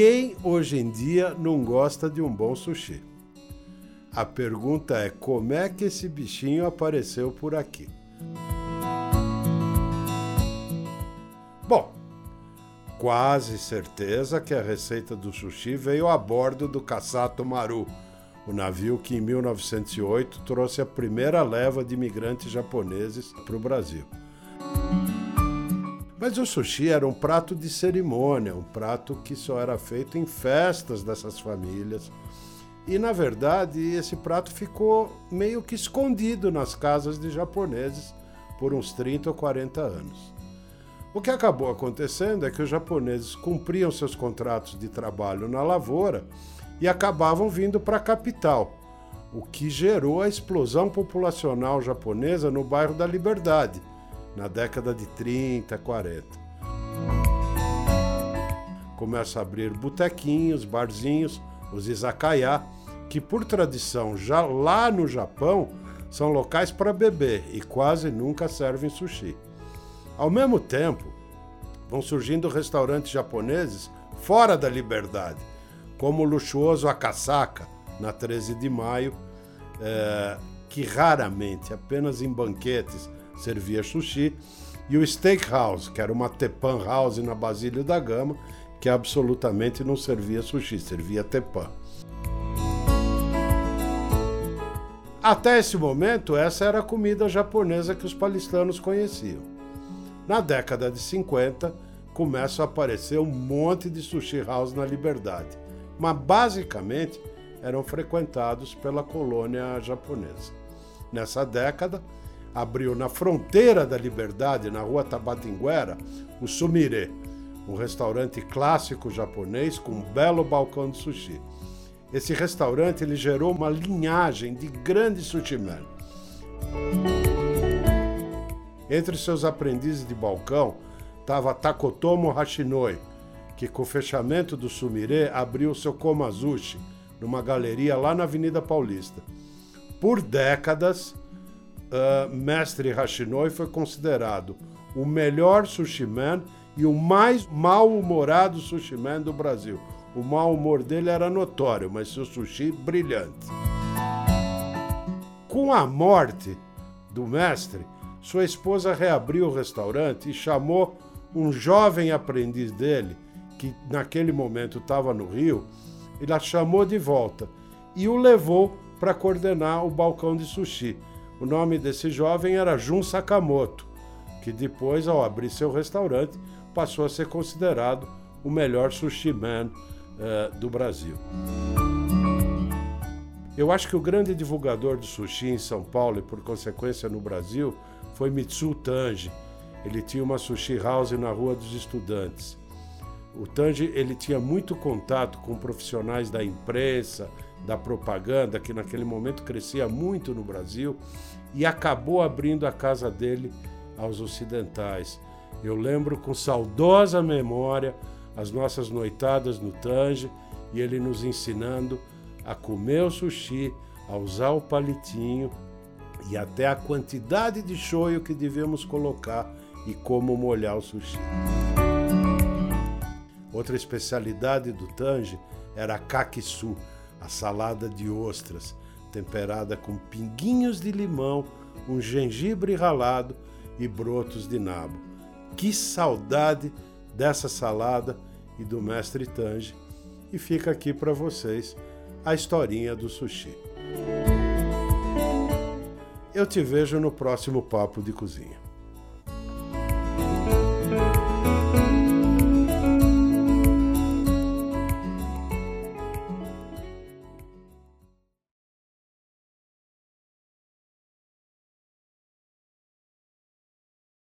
Quem hoje em dia não gosta de um bom sushi? A pergunta é como é que esse bichinho apareceu por aqui? Bom, quase certeza que a receita do sushi veio a bordo do Kasato Maru, o navio que em 1908 trouxe a primeira leva de imigrantes japoneses para o Brasil. Mas o sushi era um prato de cerimônia, um prato que só era feito em festas dessas famílias. E na verdade, esse prato ficou meio que escondido nas casas de japoneses por uns 30 ou 40 anos. O que acabou acontecendo é que os japoneses cumpriam seus contratos de trabalho na lavoura e acabavam vindo para a capital, o que gerou a explosão populacional japonesa no bairro da Liberdade, na década de 30, 40. Começa a abrir botequinhos, barzinhos, os izakaya, que por tradição já lá no Japão são locais para beber e quase nunca servem sushi. Ao mesmo tempo, vão surgindo restaurantes japoneses fora da liberdade, como o luxuoso Akasaka, na 13 de maio, é, que raramente, apenas em banquetes, servia sushi, e o Steakhouse, que era uma Tepan House na Basílio da Gama, que absolutamente não servia sushi, servia Tepan. Até esse momento, essa era a comida japonesa que os paulistanos conheciam. Na década de 50, começa a aparecer um monte de sushi house na Liberdade, mas basicamente eram frequentados pela colônia japonesa. Nessa década, abriu na fronteira da Liberdade, na rua Tabatinguera, o Sumire, um restaurante clássico japonês com um belo balcão de sushi. Esse restaurante ele gerou uma linhagem de grandes sushi men. Entre seus aprendizes de balcão estava Takotomo Hashinoi, que com o fechamento do Sumire abriu seu Komazushi, numa galeria lá na Avenida Paulista. Por décadas, uh, Mestre Hashinoi foi considerado o melhor sushi man e o mais mal-humorado sushi man do Brasil. O mau humor dele era notório, mas seu sushi brilhante. Com a morte do mestre, sua esposa reabriu o restaurante e chamou um jovem aprendiz dele, que naquele momento estava no Rio, e a chamou de volta e o levou para coordenar o balcão de sushi. O nome desse jovem era Jun Sakamoto, que depois, ao abrir seu restaurante, passou a ser considerado o melhor sushi man uh, do Brasil. Eu acho que o grande divulgador de sushi em São Paulo e, por consequência, no Brasil foi Mitsu Tange. Ele tinha uma sushi house na Rua dos Estudantes. O Tange ele tinha muito contato com profissionais da imprensa, da propaganda, que naquele momento crescia muito no Brasil, e acabou abrindo a casa dele aos ocidentais. Eu lembro com saudosa memória as nossas noitadas no Tange e ele nos ensinando a comer o sushi, a usar o palitinho e até a quantidade de shoyu que devemos colocar e como molhar o sushi. Outra especialidade do Tange era a kakisu, a salada de ostras, temperada com pinguinhos de limão, um gengibre ralado e brotos de nabo. Que saudade dessa salada e do mestre Tange! E fica aqui para vocês a historinha do sushi. Eu te vejo no próximo Papo de Cozinha.